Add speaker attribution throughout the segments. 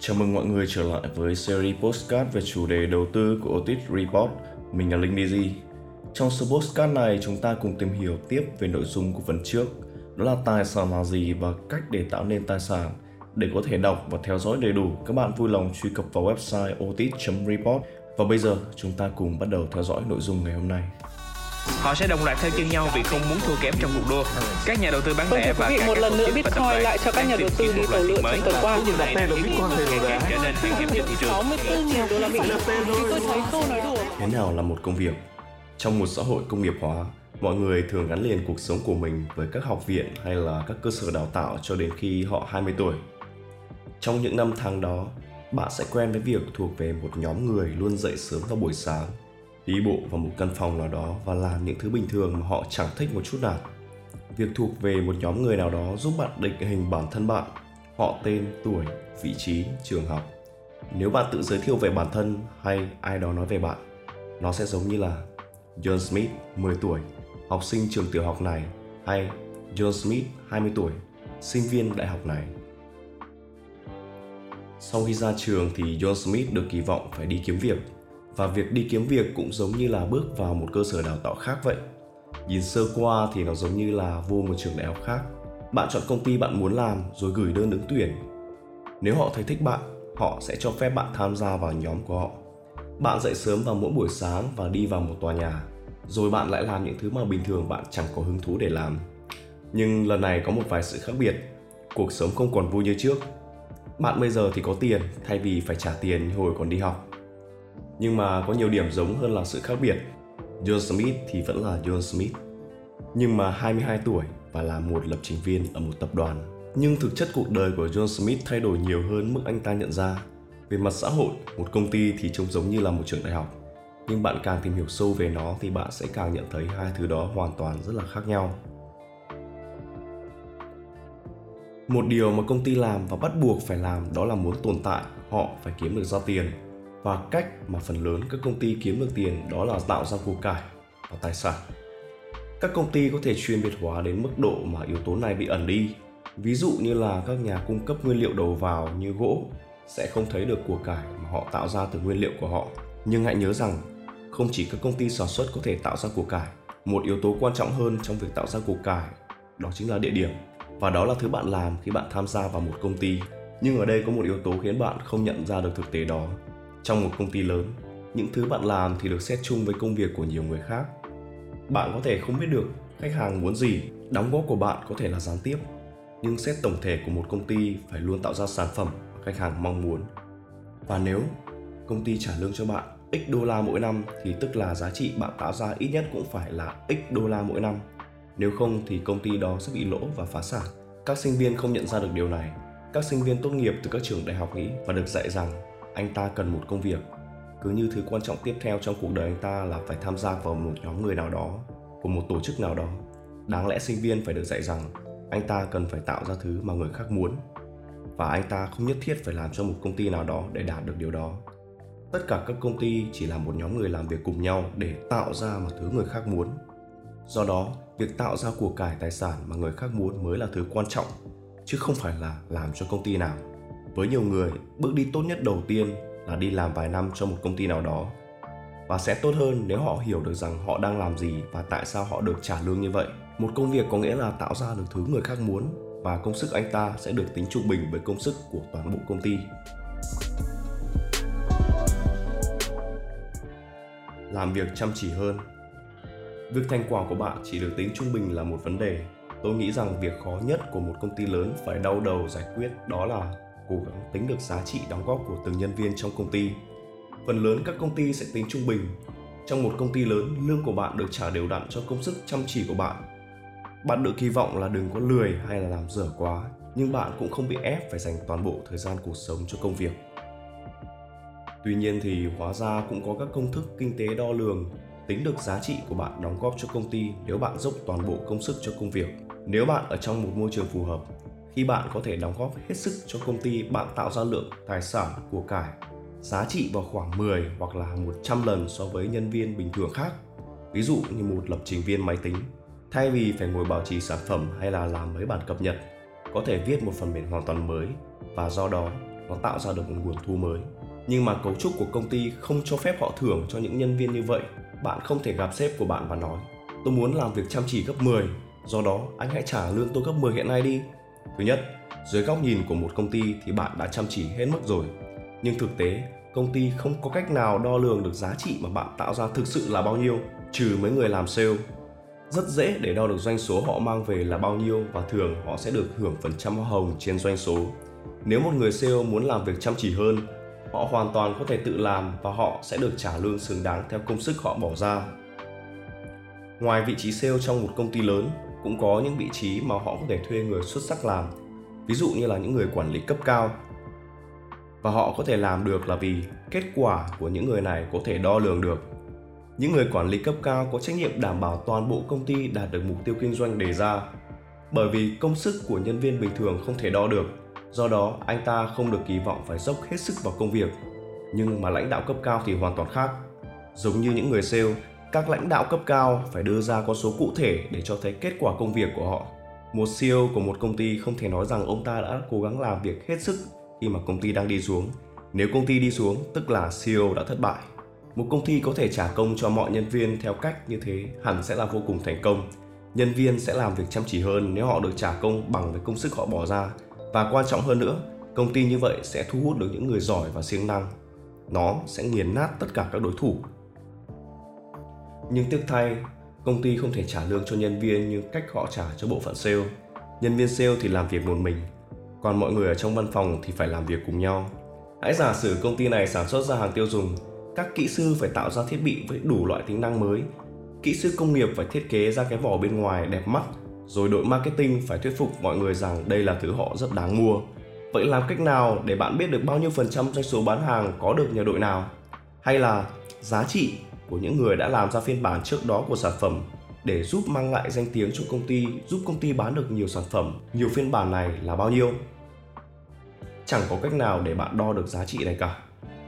Speaker 1: Chào mừng mọi người trở lại với series postcard về chủ đề đầu tư của Otis Report. Mình là Linh Digi. Trong số postcard này, chúng ta cùng tìm hiểu tiếp về nội dung của phần trước, đó là tài sản là gì và cách để tạo nên tài sản. Để có thể đọc và theo dõi đầy đủ, các bạn vui lòng truy cập vào website otis.report. Và bây giờ, chúng ta cùng bắt đầu theo dõi nội dung ngày hôm nay.
Speaker 2: Họ sẽ đồng loạt theo chân nhau vì không muốn thua kém trong cuộc đua. Các nhà đầu tư bán
Speaker 3: Vâng,
Speaker 2: lẻ và các
Speaker 3: một
Speaker 2: cái
Speaker 3: lần nữa Bitcoin lại cho các nhà đầu tư đi
Speaker 2: một
Speaker 3: tàu lượn trong tuần qua.
Speaker 4: đặt tên là Bitcoin thì rồi đã.
Speaker 2: trở nên khan hiếm trên thị trường.
Speaker 3: 64.000 đô la Mỹ. Tôi thấy câu nói đùa.
Speaker 1: Thế nào là một công việc? Trong một xã hội công nghiệp hóa, mọi người thường gắn liền cuộc sống của mình với các học viện hay là các cơ sở đào tạo cho đến khi họ 20 tuổi. Trong những năm tháng đó, bạn sẽ quen với việc thuộc về một nhóm người luôn dậy sớm vào buổi sáng, đi bộ vào một căn phòng nào đó và làm những thứ bình thường mà họ chẳng thích một chút nào. Việc thuộc về một nhóm người nào đó giúp bạn định hình bản thân bạn, họ tên, tuổi, vị trí, trường học. Nếu bạn tự giới thiệu về bản thân hay ai đó nói về bạn, nó sẽ giống như là John Smith, 10 tuổi, học sinh trường tiểu học này hay John Smith, 20 tuổi, sinh viên đại học này. Sau khi ra trường thì John Smith được kỳ vọng phải đi kiếm việc và việc đi kiếm việc cũng giống như là bước vào một cơ sở đào tạo khác vậy. Nhìn sơ qua thì nó giống như là vô một trường đại học khác. Bạn chọn công ty bạn muốn làm rồi gửi đơn ứng tuyển. Nếu họ thấy thích bạn, họ sẽ cho phép bạn tham gia vào nhóm của họ. Bạn dậy sớm vào mỗi buổi sáng và đi vào một tòa nhà, rồi bạn lại làm những thứ mà bình thường bạn chẳng có hứng thú để làm. Nhưng lần này có một vài sự khác biệt. Cuộc sống không còn vui như trước. Bạn bây giờ thì có tiền thay vì phải trả tiền như hồi còn đi học. Nhưng mà có nhiều điểm giống hơn là sự khác biệt. John Smith thì vẫn là John Smith. Nhưng mà 22 tuổi và là một lập trình viên ở một tập đoàn. Nhưng thực chất cuộc đời của John Smith thay đổi nhiều hơn mức anh ta nhận ra. Về mặt xã hội, một công ty thì trông giống như là một trường đại học. Nhưng bạn càng tìm hiểu sâu về nó thì bạn sẽ càng nhận thấy hai thứ đó hoàn toàn rất là khác nhau. Một điều mà công ty làm và bắt buộc phải làm đó là muốn tồn tại, họ phải kiếm được ra tiền. Và cách mà phần lớn các công ty kiếm được tiền đó là tạo ra của cải và tài sản. Các công ty có thể chuyên biệt hóa đến mức độ mà yếu tố này bị ẩn đi. Ví dụ như là các nhà cung cấp nguyên liệu đầu vào như gỗ sẽ không thấy được của cải mà họ tạo ra từ nguyên liệu của họ. Nhưng hãy nhớ rằng, không chỉ các công ty sản xuất có thể tạo ra của cải, một yếu tố quan trọng hơn trong việc tạo ra của cải đó chính là địa điểm. Và đó là thứ bạn làm khi bạn tham gia vào một công ty. Nhưng ở đây có một yếu tố khiến bạn không nhận ra được thực tế đó. Trong một công ty lớn, những thứ bạn làm thì được xét chung với công việc của nhiều người khác. Bạn có thể không biết được khách hàng muốn gì, đóng góp của bạn có thể là gián tiếp, nhưng xét tổng thể của một công ty phải luôn tạo ra sản phẩm mà khách hàng mong muốn. Và nếu công ty trả lương cho bạn x đô la mỗi năm thì tức là giá trị bạn tạo ra ít nhất cũng phải là x đô la mỗi năm. Nếu không thì công ty đó sẽ bị lỗ và phá sản. Các sinh viên không nhận ra được điều này. Các sinh viên tốt nghiệp từ các trường đại học nghĩ và được dạy rằng anh ta cần một công việc. Cứ như thứ quan trọng tiếp theo trong cuộc đời anh ta là phải tham gia vào một nhóm người nào đó, của một tổ chức nào đó. Đáng lẽ sinh viên phải được dạy rằng anh ta cần phải tạo ra thứ mà người khác muốn và anh ta không nhất thiết phải làm cho một công ty nào đó để đạt được điều đó tất cả các công ty chỉ là một nhóm người làm việc cùng nhau để tạo ra một thứ người khác muốn do đó việc tạo ra của cải tài sản mà người khác muốn mới là thứ quan trọng chứ không phải là làm cho công ty nào với nhiều người, bước đi tốt nhất đầu tiên là đi làm vài năm cho một công ty nào đó. Và sẽ tốt hơn nếu họ hiểu được rằng họ đang làm gì và tại sao họ được trả lương như vậy. Một công việc có nghĩa là tạo ra được thứ người khác muốn và công sức anh ta sẽ được tính trung bình với công sức của toàn bộ công ty. Làm việc chăm chỉ hơn. Việc thành quả của bạn chỉ được tính trung bình là một vấn đề. Tôi nghĩ rằng việc khó nhất của một công ty lớn phải đau đầu giải quyết đó là cố gắng tính được giá trị đóng góp của từng nhân viên trong công ty. Phần lớn các công ty sẽ tính trung bình. Trong một công ty lớn, lương của bạn được trả đều đặn cho công sức chăm chỉ của bạn. Bạn được kỳ vọng là đừng có lười hay là làm dở quá, nhưng bạn cũng không bị ép phải dành toàn bộ thời gian cuộc sống cho công việc. Tuy nhiên thì hóa ra cũng có các công thức kinh tế đo lường, tính được giá trị của bạn đóng góp cho công ty nếu bạn dốc toàn bộ công sức cho công việc. Nếu bạn ở trong một môi trường phù hợp khi bạn có thể đóng góp hết sức cho công ty bạn tạo ra lượng tài sản của cải giá trị vào khoảng 10 hoặc là 100 lần so với nhân viên bình thường khác. Ví dụ như một lập trình viên máy tính, thay vì phải ngồi bảo trì sản phẩm hay là làm mấy bản cập nhật, có thể viết một phần mềm hoàn toàn mới và do đó nó tạo ra được một nguồn thu mới. Nhưng mà cấu trúc của công ty không cho phép họ thưởng cho những nhân viên như vậy. Bạn không thể gặp sếp của bạn và nói tôi muốn làm việc chăm chỉ gấp 10 do đó anh hãy trả lương tôi gấp 10 hiện nay đi thứ nhất, dưới góc nhìn của một công ty thì bạn đã chăm chỉ hết mức rồi. Nhưng thực tế, công ty không có cách nào đo lường được giá trị mà bạn tạo ra thực sự là bao nhiêu, trừ mấy người làm sale. Rất dễ để đo được doanh số họ mang về là bao nhiêu và thường họ sẽ được hưởng phần trăm hoa hồng trên doanh số. Nếu một người sale muốn làm việc chăm chỉ hơn, họ hoàn toàn có thể tự làm và họ sẽ được trả lương xứng đáng theo công sức họ bỏ ra. Ngoài vị trí sale trong một công ty lớn cũng có những vị trí mà họ có thể thuê người xuất sắc làm. Ví dụ như là những người quản lý cấp cao. Và họ có thể làm được là vì kết quả của những người này có thể đo lường được. Những người quản lý cấp cao có trách nhiệm đảm bảo toàn bộ công ty đạt được mục tiêu kinh doanh đề ra, bởi vì công sức của nhân viên bình thường không thể đo được. Do đó, anh ta không được kỳ vọng phải dốc hết sức vào công việc. Nhưng mà lãnh đạo cấp cao thì hoàn toàn khác. Giống như những người sale các lãnh đạo cấp cao phải đưa ra con số cụ thể để cho thấy kết quả công việc của họ. Một CEO của một công ty không thể nói rằng ông ta đã cố gắng làm việc hết sức khi mà công ty đang đi xuống. Nếu công ty đi xuống, tức là CEO đã thất bại. Một công ty có thể trả công cho mọi nhân viên theo cách như thế hẳn sẽ là vô cùng thành công. Nhân viên sẽ làm việc chăm chỉ hơn nếu họ được trả công bằng với công sức họ bỏ ra. Và quan trọng hơn nữa, công ty như vậy sẽ thu hút được những người giỏi và siêng năng. Nó sẽ nghiền nát tất cả các đối thủ nhưng tiếc thay, công ty không thể trả lương cho nhân viên như cách họ trả cho bộ phận sale. Nhân viên sale thì làm việc một mình, còn mọi người ở trong văn phòng thì phải làm việc cùng nhau. Hãy giả sử công ty này sản xuất ra hàng tiêu dùng, các kỹ sư phải tạo ra thiết bị với đủ loại tính năng mới. Kỹ sư công nghiệp phải thiết kế ra cái vỏ bên ngoài đẹp mắt, rồi đội marketing phải thuyết phục mọi người rằng đây là thứ họ rất đáng mua. Vậy làm cách nào để bạn biết được bao nhiêu phần trăm doanh số bán hàng có được nhờ đội nào? Hay là giá trị của những người đã làm ra phiên bản trước đó của sản phẩm để giúp mang lại danh tiếng cho công ty, giúp công ty bán được nhiều sản phẩm. Nhiều phiên bản này là bao nhiêu? Chẳng có cách nào để bạn đo được giá trị này cả.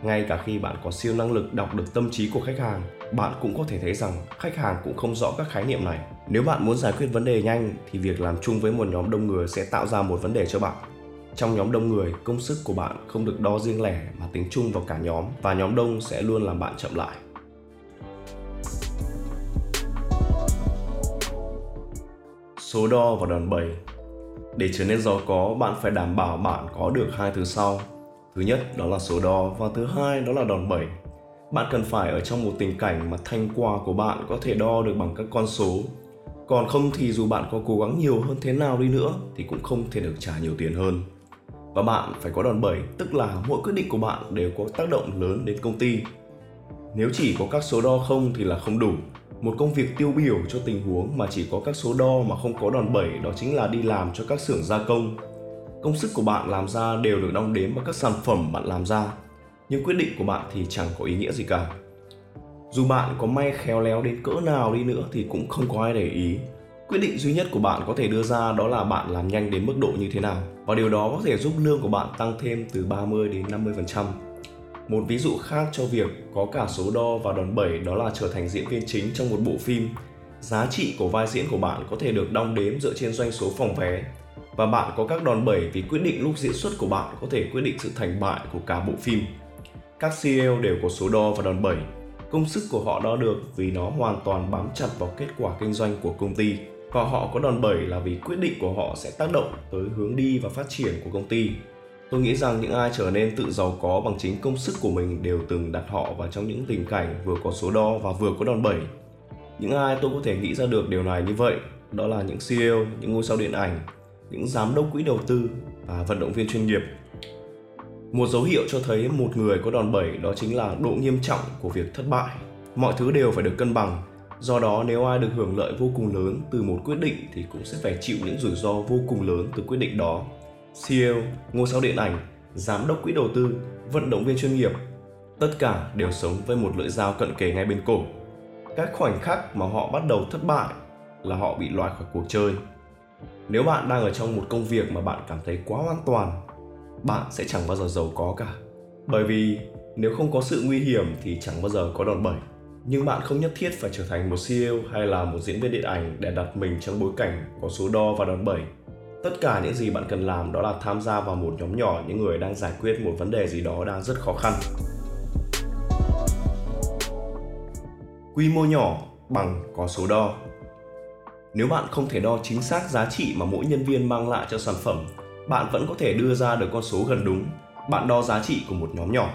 Speaker 1: Ngay cả khi bạn có siêu năng lực đọc được tâm trí của khách hàng, bạn cũng có thể thấy rằng khách hàng cũng không rõ các khái niệm này. Nếu bạn muốn giải quyết vấn đề nhanh, thì việc làm chung với một nhóm đông người sẽ tạo ra một vấn đề cho bạn. Trong nhóm đông người, công sức của bạn không được đo riêng lẻ mà tính chung vào cả nhóm, và nhóm đông sẽ luôn làm bạn chậm lại. Số đo và đòn bẩy. Để trở nên giàu có, bạn phải đảm bảo bạn có được hai thứ sau. Thứ nhất, đó là số đo, và thứ hai, đó là đòn bẩy. Bạn cần phải ở trong một tình cảnh mà thanh quả của bạn có thể đo được bằng các con số. Còn không thì dù bạn có cố gắng nhiều hơn thế nào đi nữa, thì cũng không thể được trả nhiều tiền hơn. Và bạn phải có đòn bẩy, tức là mỗi quyết định của bạn đều có tác động lớn đến công ty. Nếu chỉ có các số đo không thì là không đủ một công việc tiêu biểu cho tình huống mà chỉ có các số đo mà không có đòn bẩy đó chính là đi làm cho các xưởng gia công. Công sức của bạn làm ra đều được đong đếm vào các sản phẩm bạn làm ra, nhưng quyết định của bạn thì chẳng có ý nghĩa gì cả. Dù bạn có may khéo léo đến cỡ nào đi nữa thì cũng không có ai để ý. Quyết định duy nhất của bạn có thể đưa ra đó là bạn làm nhanh đến mức độ như thế nào, và điều đó có thể giúp lương của bạn tăng thêm từ 30 đến 50%. Một ví dụ khác cho việc có cả số đo và đòn bẩy đó là trở thành diễn viên chính trong một bộ phim. Giá trị của vai diễn của bạn có thể được đong đếm dựa trên doanh số phòng vé và bạn có các đòn bẩy vì quyết định lúc diễn xuất của bạn có thể quyết định sự thành bại của cả bộ phim. Các CEO đều có số đo và đòn bẩy. Công sức của họ đo được vì nó hoàn toàn bám chặt vào kết quả kinh doanh của công ty và họ có đòn bẩy là vì quyết định của họ sẽ tác động tới hướng đi và phát triển của công ty. Tôi nghĩ rằng những ai trở nên tự giàu có bằng chính công sức của mình đều từng đặt họ vào trong những tình cảnh vừa có số đo và vừa có đòn bẩy. Những ai tôi có thể nghĩ ra được điều này như vậy, đó là những CEO, những ngôi sao điện ảnh, những giám đốc quỹ đầu tư và vận động viên chuyên nghiệp. Một dấu hiệu cho thấy một người có đòn bẩy đó chính là độ nghiêm trọng của việc thất bại. Mọi thứ đều phải được cân bằng. Do đó nếu ai được hưởng lợi vô cùng lớn từ một quyết định thì cũng sẽ phải chịu những rủi ro vô cùng lớn từ quyết định đó. CEO, ngôi sao điện ảnh, giám đốc quỹ đầu tư, vận động viên chuyên nghiệp, tất cả đều sống với một lưỡi dao cận kề ngay bên cổ. Các khoảnh khắc mà họ bắt đầu thất bại là họ bị loại khỏi cuộc chơi. Nếu bạn đang ở trong một công việc mà bạn cảm thấy quá an toàn bạn sẽ chẳng bao giờ giàu có cả. Bởi vì nếu không có sự nguy hiểm thì chẳng bao giờ có đòn bẩy. Nhưng bạn không nhất thiết phải trở thành một CEO hay là một diễn viên điện ảnh để đặt mình trong bối cảnh có số đo và đòn bẩy tất cả những gì bạn cần làm đó là tham gia vào một nhóm nhỏ, những người đang giải quyết một vấn đề gì đó đang rất khó khăn. Quy mô nhỏ bằng có số đo. Nếu bạn không thể đo chính xác giá trị mà mỗi nhân viên mang lại cho sản phẩm, bạn vẫn có thể đưa ra được con số gần đúng, bạn đo giá trị của một nhóm nhỏ.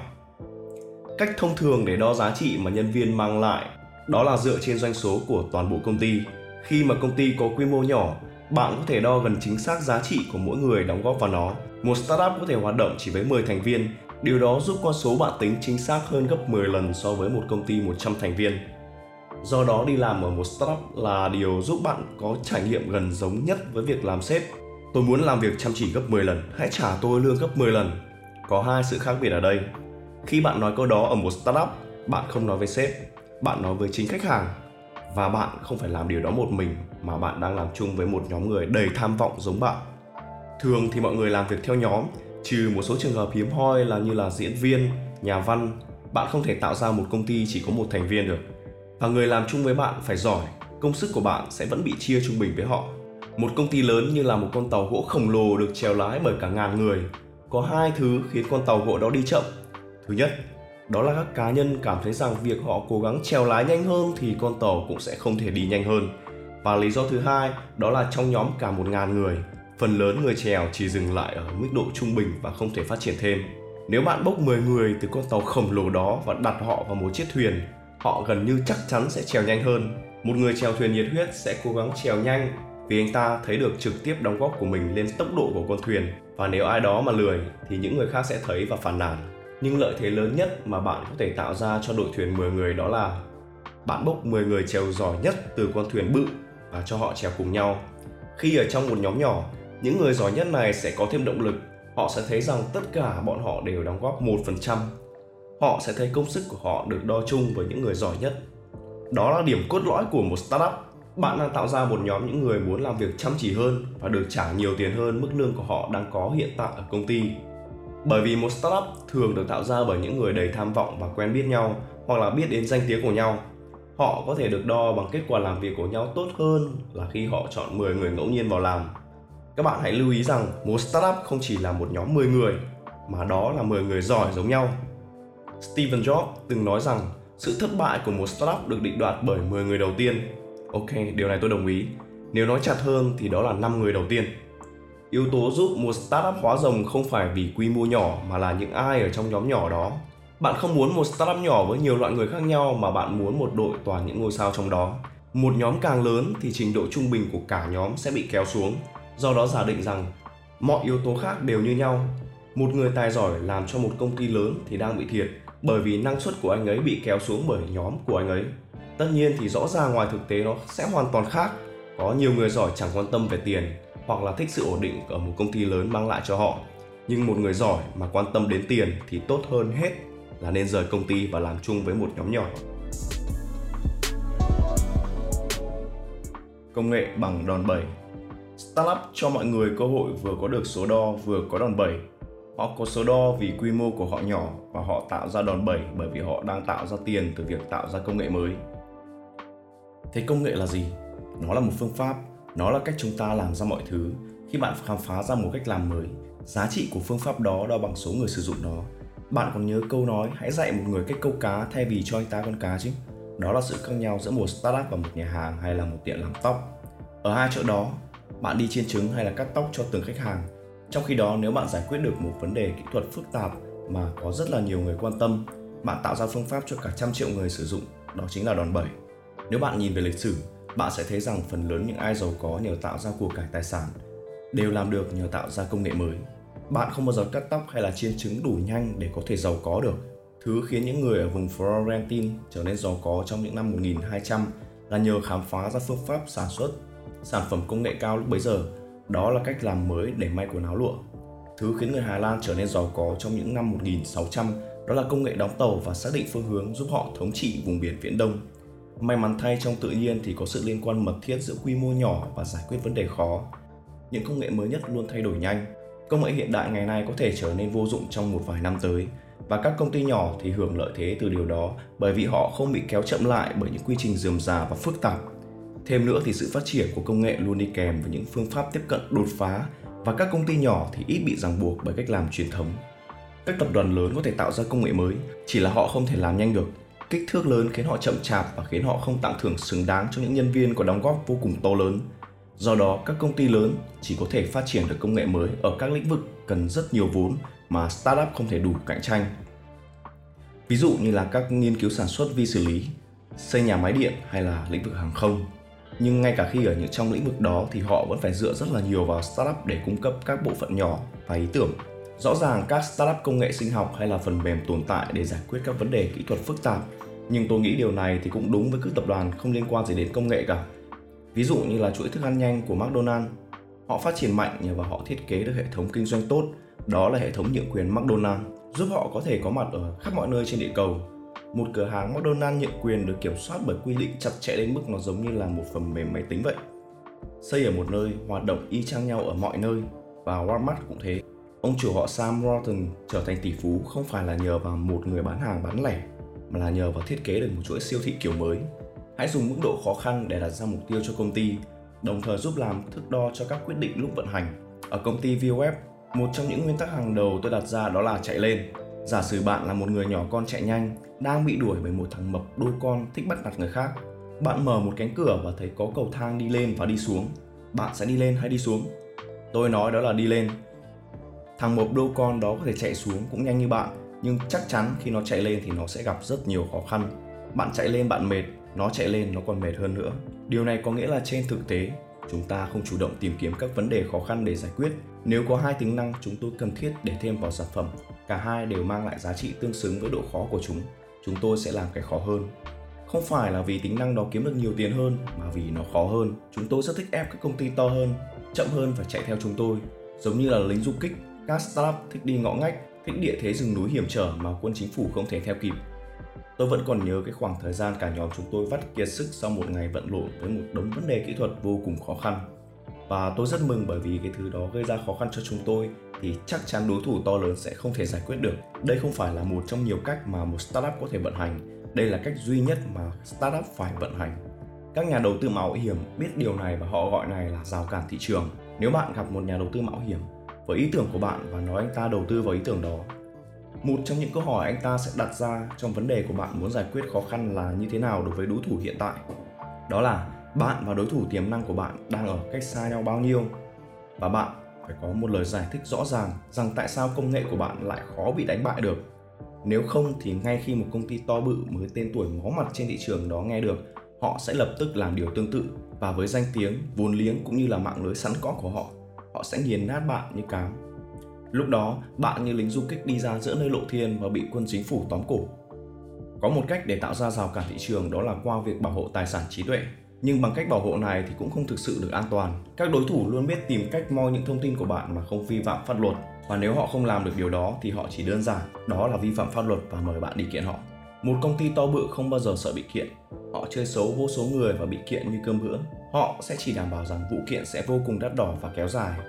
Speaker 1: Cách thông thường để đo giá trị mà nhân viên mang lại, đó là dựa trên doanh số của toàn bộ công ty. Khi mà công ty có quy mô nhỏ bạn có thể đo gần chính xác giá trị của mỗi người đóng góp vào nó. Một startup có thể hoạt động chỉ với 10 thành viên. Điều đó giúp con số bạn tính chính xác hơn gấp 10 lần so với một công ty 100 thành viên. Do đó đi làm ở một startup là điều giúp bạn có trải nghiệm gần giống nhất với việc làm sếp. Tôi muốn làm việc chăm chỉ gấp 10 lần. Hãy trả tôi lương gấp 10 lần. Có hai sự khác biệt ở đây. Khi bạn nói câu đó ở một startup, bạn không nói với sếp, bạn nói với chính khách hàng và bạn không phải làm điều đó một mình, mà bạn đang làm chung với một nhóm người đầy tham vọng giống bạn. Thường thì mọi người làm việc theo nhóm, trừ một số trường hợp hiếm hoi là như là diễn viên, nhà văn. Bạn không thể tạo ra một công ty chỉ có một thành viên được. Và người làm chung với bạn phải giỏi, công sức của bạn sẽ vẫn bị chia trung bình với họ. Một công ty lớn như là một con tàu gỗ khổng lồ được chèo lái bởi cả ngàn người. Có hai thứ khiến con tàu gỗ đó đi chậm. Thứ nhất đó là các cá nhân cảm thấy rằng việc họ cố gắng trèo lái nhanh hơn thì con tàu cũng sẽ không thể đi nhanh hơn. Và lý do thứ hai, đó là trong nhóm cả một ngàn người, phần lớn người trèo chỉ dừng lại ở mức độ trung bình và không thể phát triển thêm. Nếu bạn bốc 10 người từ con tàu khổng lồ đó và đặt họ vào một chiếc thuyền, họ gần như chắc chắn sẽ trèo nhanh hơn. Một người trèo thuyền nhiệt huyết sẽ cố gắng trèo nhanh vì anh ta thấy được trực tiếp đóng góp của mình lên tốc độ của con thuyền. Và nếu ai đó mà lười thì những người khác sẽ thấy và phản nàn nhưng lợi thế lớn nhất mà bạn có thể tạo ra cho đội thuyền 10 người đó là bạn bốc 10 người chèo giỏi nhất từ con thuyền bự và cho họ trèo cùng nhau. Khi ở trong một nhóm nhỏ, những người giỏi nhất này sẽ có thêm động lực. Họ sẽ thấy rằng tất cả bọn họ đều đóng góp 1%. Họ sẽ thấy công sức của họ được đo chung với những người giỏi nhất. Đó là điểm cốt lõi của một startup. Bạn đang tạo ra một nhóm những người muốn làm việc chăm chỉ hơn và được trả nhiều tiền hơn mức lương của họ đang có hiện tại ở công ty bởi vì một startup thường được tạo ra bởi những người đầy tham vọng và quen biết nhau hoặc là biết đến danh tiếng của nhau. Họ có thể được đo bằng kết quả làm việc của nhau tốt hơn là khi họ chọn 10 người ngẫu nhiên vào làm. Các bạn hãy lưu ý rằng một startup không chỉ là một nhóm 10 người mà đó là 10 người giỏi giống nhau. steven Jobs từng nói rằng sự thất bại của một startup được định đoạt bởi 10 người đầu tiên. Ok, điều này tôi đồng ý. Nếu nói chặt hơn thì đó là 5 người đầu tiên. Yếu tố giúp một startup hóa rồng không phải vì quy mô nhỏ mà là những ai ở trong nhóm nhỏ đó. Bạn không muốn một startup nhỏ với nhiều loại người khác nhau mà bạn muốn một đội toàn những ngôi sao trong đó. Một nhóm càng lớn thì trình độ trung bình của cả nhóm sẽ bị kéo xuống. Do đó giả định rằng mọi yếu tố khác đều như nhau. Một người tài giỏi làm cho một công ty lớn thì đang bị thiệt bởi vì năng suất của anh ấy bị kéo xuống bởi nhóm của anh ấy. Tất nhiên thì rõ ràng ngoài thực tế nó sẽ hoàn toàn khác. Có nhiều người giỏi chẳng quan tâm về tiền hoặc là thích sự ổn định ở một công ty lớn mang lại cho họ. Nhưng một người giỏi mà quan tâm đến tiền thì tốt hơn hết là nên rời công ty và làm chung với một nhóm nhỏ. Công nghệ bằng đòn bẩy. Startup cho mọi người cơ hội vừa có được số đo vừa có đòn bẩy. Họ có số đo vì quy mô của họ nhỏ và họ tạo ra đòn bẩy bởi vì họ đang tạo ra tiền từ việc tạo ra công nghệ mới. Thế công nghệ là gì? Nó là một phương pháp nó là cách chúng ta làm ra mọi thứ. Khi bạn khám phá ra một cách làm mới, giá trị của phương pháp đó đo bằng số người sử dụng nó. Bạn còn nhớ câu nói, hãy dạy một người cách câu cá thay vì cho anh ta con cá chứ. Đó là sự khác nhau giữa một startup và một nhà hàng hay là một tiệm làm tóc. Ở hai chỗ đó, bạn đi chiên trứng hay là cắt tóc cho từng khách hàng. Trong khi đó, nếu bạn giải quyết được một vấn đề kỹ thuật phức tạp mà có rất là nhiều người quan tâm, bạn tạo ra phương pháp cho cả trăm triệu người sử dụng, đó chính là đòn bẩy. Nếu bạn nhìn về lịch sử bạn sẽ thấy rằng phần lớn những ai giàu có nhờ tạo ra của cải tài sản, đều làm được nhờ tạo ra công nghệ mới. Bạn không bao giờ cắt tóc hay là chiên trứng đủ nhanh để có thể giàu có được. Thứ khiến những người ở vùng Florentine trở nên giàu có trong những năm 1200 là nhờ khám phá ra phương pháp sản xuất, sản phẩm công nghệ cao lúc bấy giờ. Đó là cách làm mới để may quần áo lụa. Thứ khiến người Hà Lan trở nên giàu có trong những năm 1600 đó là công nghệ đóng tàu và xác định phương hướng giúp họ thống trị vùng biển Viễn Đông May mắn thay trong tự nhiên thì có sự liên quan mật thiết giữa quy mô nhỏ và giải quyết vấn đề khó. Những công nghệ mới nhất luôn thay đổi nhanh. Công nghệ hiện đại ngày nay có thể trở nên vô dụng trong một vài năm tới và các công ty nhỏ thì hưởng lợi thế từ điều đó bởi vì họ không bị kéo chậm lại bởi những quy trình dườm già và phức tạp. Thêm nữa thì sự phát triển của công nghệ luôn đi kèm với những phương pháp tiếp cận đột phá và các công ty nhỏ thì ít bị ràng buộc bởi cách làm truyền thống. Các tập đoàn lớn có thể tạo ra công nghệ mới, chỉ là họ không thể làm nhanh được. Kích thước lớn khiến họ chậm chạp và khiến họ không tặng thưởng xứng đáng cho những nhân viên có đóng góp vô cùng to lớn. Do đó, các công ty lớn chỉ có thể phát triển được công nghệ mới ở các lĩnh vực cần rất nhiều vốn mà startup không thể đủ cạnh tranh. Ví dụ như là các nghiên cứu sản xuất vi xử lý, xây nhà máy điện hay là lĩnh vực hàng không. Nhưng ngay cả khi ở những trong lĩnh vực đó thì họ vẫn phải dựa rất là nhiều vào startup để cung cấp các bộ phận nhỏ và ý tưởng. Rõ ràng các startup công nghệ sinh học hay là phần mềm tồn tại để giải quyết các vấn đề kỹ thuật phức tạp. Nhưng tôi nghĩ điều này thì cũng đúng với các tập đoàn không liên quan gì đến công nghệ cả. Ví dụ như là chuỗi thức ăn nhanh của McDonald's. Họ phát triển mạnh nhờ vào họ thiết kế được hệ thống kinh doanh tốt, đó là hệ thống nhượng quyền McDonald's, giúp họ có thể có mặt ở khắp mọi nơi trên địa cầu một cửa hàng McDonald's nhượng quyền được kiểm soát bởi quy định chặt chẽ đến mức nó giống như là một phần mềm máy tính vậy. Xây ở một nơi, hoạt động y chang nhau ở mọi nơi và Walmart cũng thế. Ông chủ họ Sam Walton trở thành tỷ phú không phải là nhờ vào một người bán hàng bán lẻ mà là nhờ vào thiết kế được một chuỗi siêu thị kiểu mới. Hãy dùng mức độ khó khăn để đặt ra mục tiêu cho công ty, đồng thời giúp làm thước đo cho các quyết định lúc vận hành. Ở công ty VOF, một trong những nguyên tắc hàng đầu tôi đặt ra đó là chạy lên. Giả sử bạn là một người nhỏ con chạy nhanh, đang bị đuổi bởi một thằng mập đôi con thích bắt nạt người khác. Bạn mở một cánh cửa và thấy có cầu thang đi lên và đi xuống. Bạn sẽ đi lên hay đi xuống? Tôi nói đó là đi lên. Thằng mập đô con đó có thể chạy xuống cũng nhanh như bạn, nhưng chắc chắn khi nó chạy lên thì nó sẽ gặp rất nhiều khó khăn. Bạn chạy lên bạn mệt, nó chạy lên nó còn mệt hơn nữa. Điều này có nghĩa là trên thực tế, chúng ta không chủ động tìm kiếm các vấn đề khó khăn để giải quyết. Nếu có hai tính năng chúng tôi cần thiết để thêm vào sản phẩm, cả hai đều mang lại giá trị tương xứng với độ khó của chúng chúng tôi sẽ làm cái khó hơn không phải là vì tính năng đó kiếm được nhiều tiền hơn mà vì nó khó hơn chúng tôi rất thích ép các công ty to hơn chậm hơn phải chạy theo chúng tôi giống như là lính du kích các startup thích đi ngõ ngách thích địa thế rừng núi hiểm trở mà quân chính phủ không thể theo kịp tôi vẫn còn nhớ cái khoảng thời gian cả nhóm chúng tôi vắt kiệt sức sau một ngày vận lộn với một đống vấn đề kỹ thuật vô cùng khó khăn và tôi rất mừng bởi vì cái thứ đó gây ra khó khăn cho chúng tôi thì chắc chắn đối thủ to lớn sẽ không thể giải quyết được. Đây không phải là một trong nhiều cách mà một startup có thể vận hành, đây là cách duy nhất mà startup phải vận hành. Các nhà đầu tư mạo hiểm biết điều này và họ gọi này là rào cản thị trường. Nếu bạn gặp một nhà đầu tư mạo hiểm với ý tưởng của bạn và nói anh ta đầu tư vào ý tưởng đó, một trong những câu hỏi anh ta sẽ đặt ra trong vấn đề của bạn muốn giải quyết khó khăn là như thế nào đối với đối thủ hiện tại. Đó là bạn và đối thủ tiềm năng của bạn đang ở cách xa nhau bao nhiêu? Và bạn phải có một lời giải thích rõ ràng rằng tại sao công nghệ của bạn lại khó bị đánh bại được. Nếu không thì ngay khi một công ty to bự mới tên tuổi máu mặt trên thị trường đó nghe được họ sẽ lập tức làm điều tương tự và với danh tiếng vốn liếng cũng như là mạng lưới sẵn có của họ họ sẽ nghiền nát bạn như cám lúc đó, bạn như lính du kích đi ra giữa nơi lộ thiên và bị quân chính phủ tóm cổ có một cách để tạo ra rào cản thị trường đó là qua việc bảo hộ tài sản trí tuệ nhưng bằng cách bảo hộ này thì cũng không thực sự được an toàn. Các đối thủ luôn biết tìm cách moi những thông tin của bạn mà không vi phạm pháp luật và nếu họ không làm được điều đó thì họ chỉ đơn giản, đó là vi phạm pháp luật và mời bạn đi kiện họ. Một công ty to bự không bao giờ sợ bị kiện. Họ chơi xấu vô số người và bị kiện như cơm bữa. Họ sẽ chỉ đảm bảo rằng vụ kiện sẽ vô cùng đắt đỏ và kéo dài.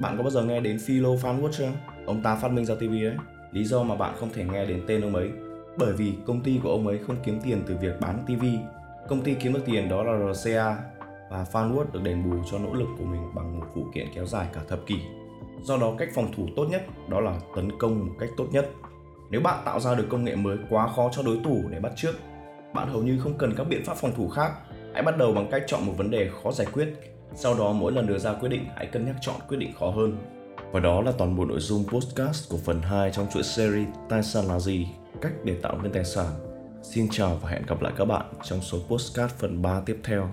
Speaker 1: Bạn có bao giờ nghe đến Philo Fanwood chưa? Ông ta phát minh ra TV đấy. Lý do mà bạn không thể nghe đến tên ông ấy bởi vì công ty của ông ấy không kiếm tiền từ việc bán TV Công ty kiếm được tiền đó là RCA và Fanwood được đền bù cho nỗ lực của mình bằng một vụ kiện kéo dài cả thập kỷ. Do đó cách phòng thủ tốt nhất đó là tấn công một cách tốt nhất. Nếu bạn tạo ra được công nghệ mới quá khó cho đối thủ để bắt trước, bạn hầu như không cần các biện pháp phòng thủ khác. Hãy bắt đầu bằng cách chọn một vấn đề khó giải quyết. Sau đó, mỗi lần đưa ra quyết định, hãy cân nhắc chọn quyết định khó hơn. Và đó là toàn bộ nội dung podcast của phần 2 trong chuỗi series Tài sản là gì? Cách để tạo nên tài sản Xin chào và hẹn gặp lại các bạn trong số podcast phần 3 tiếp theo.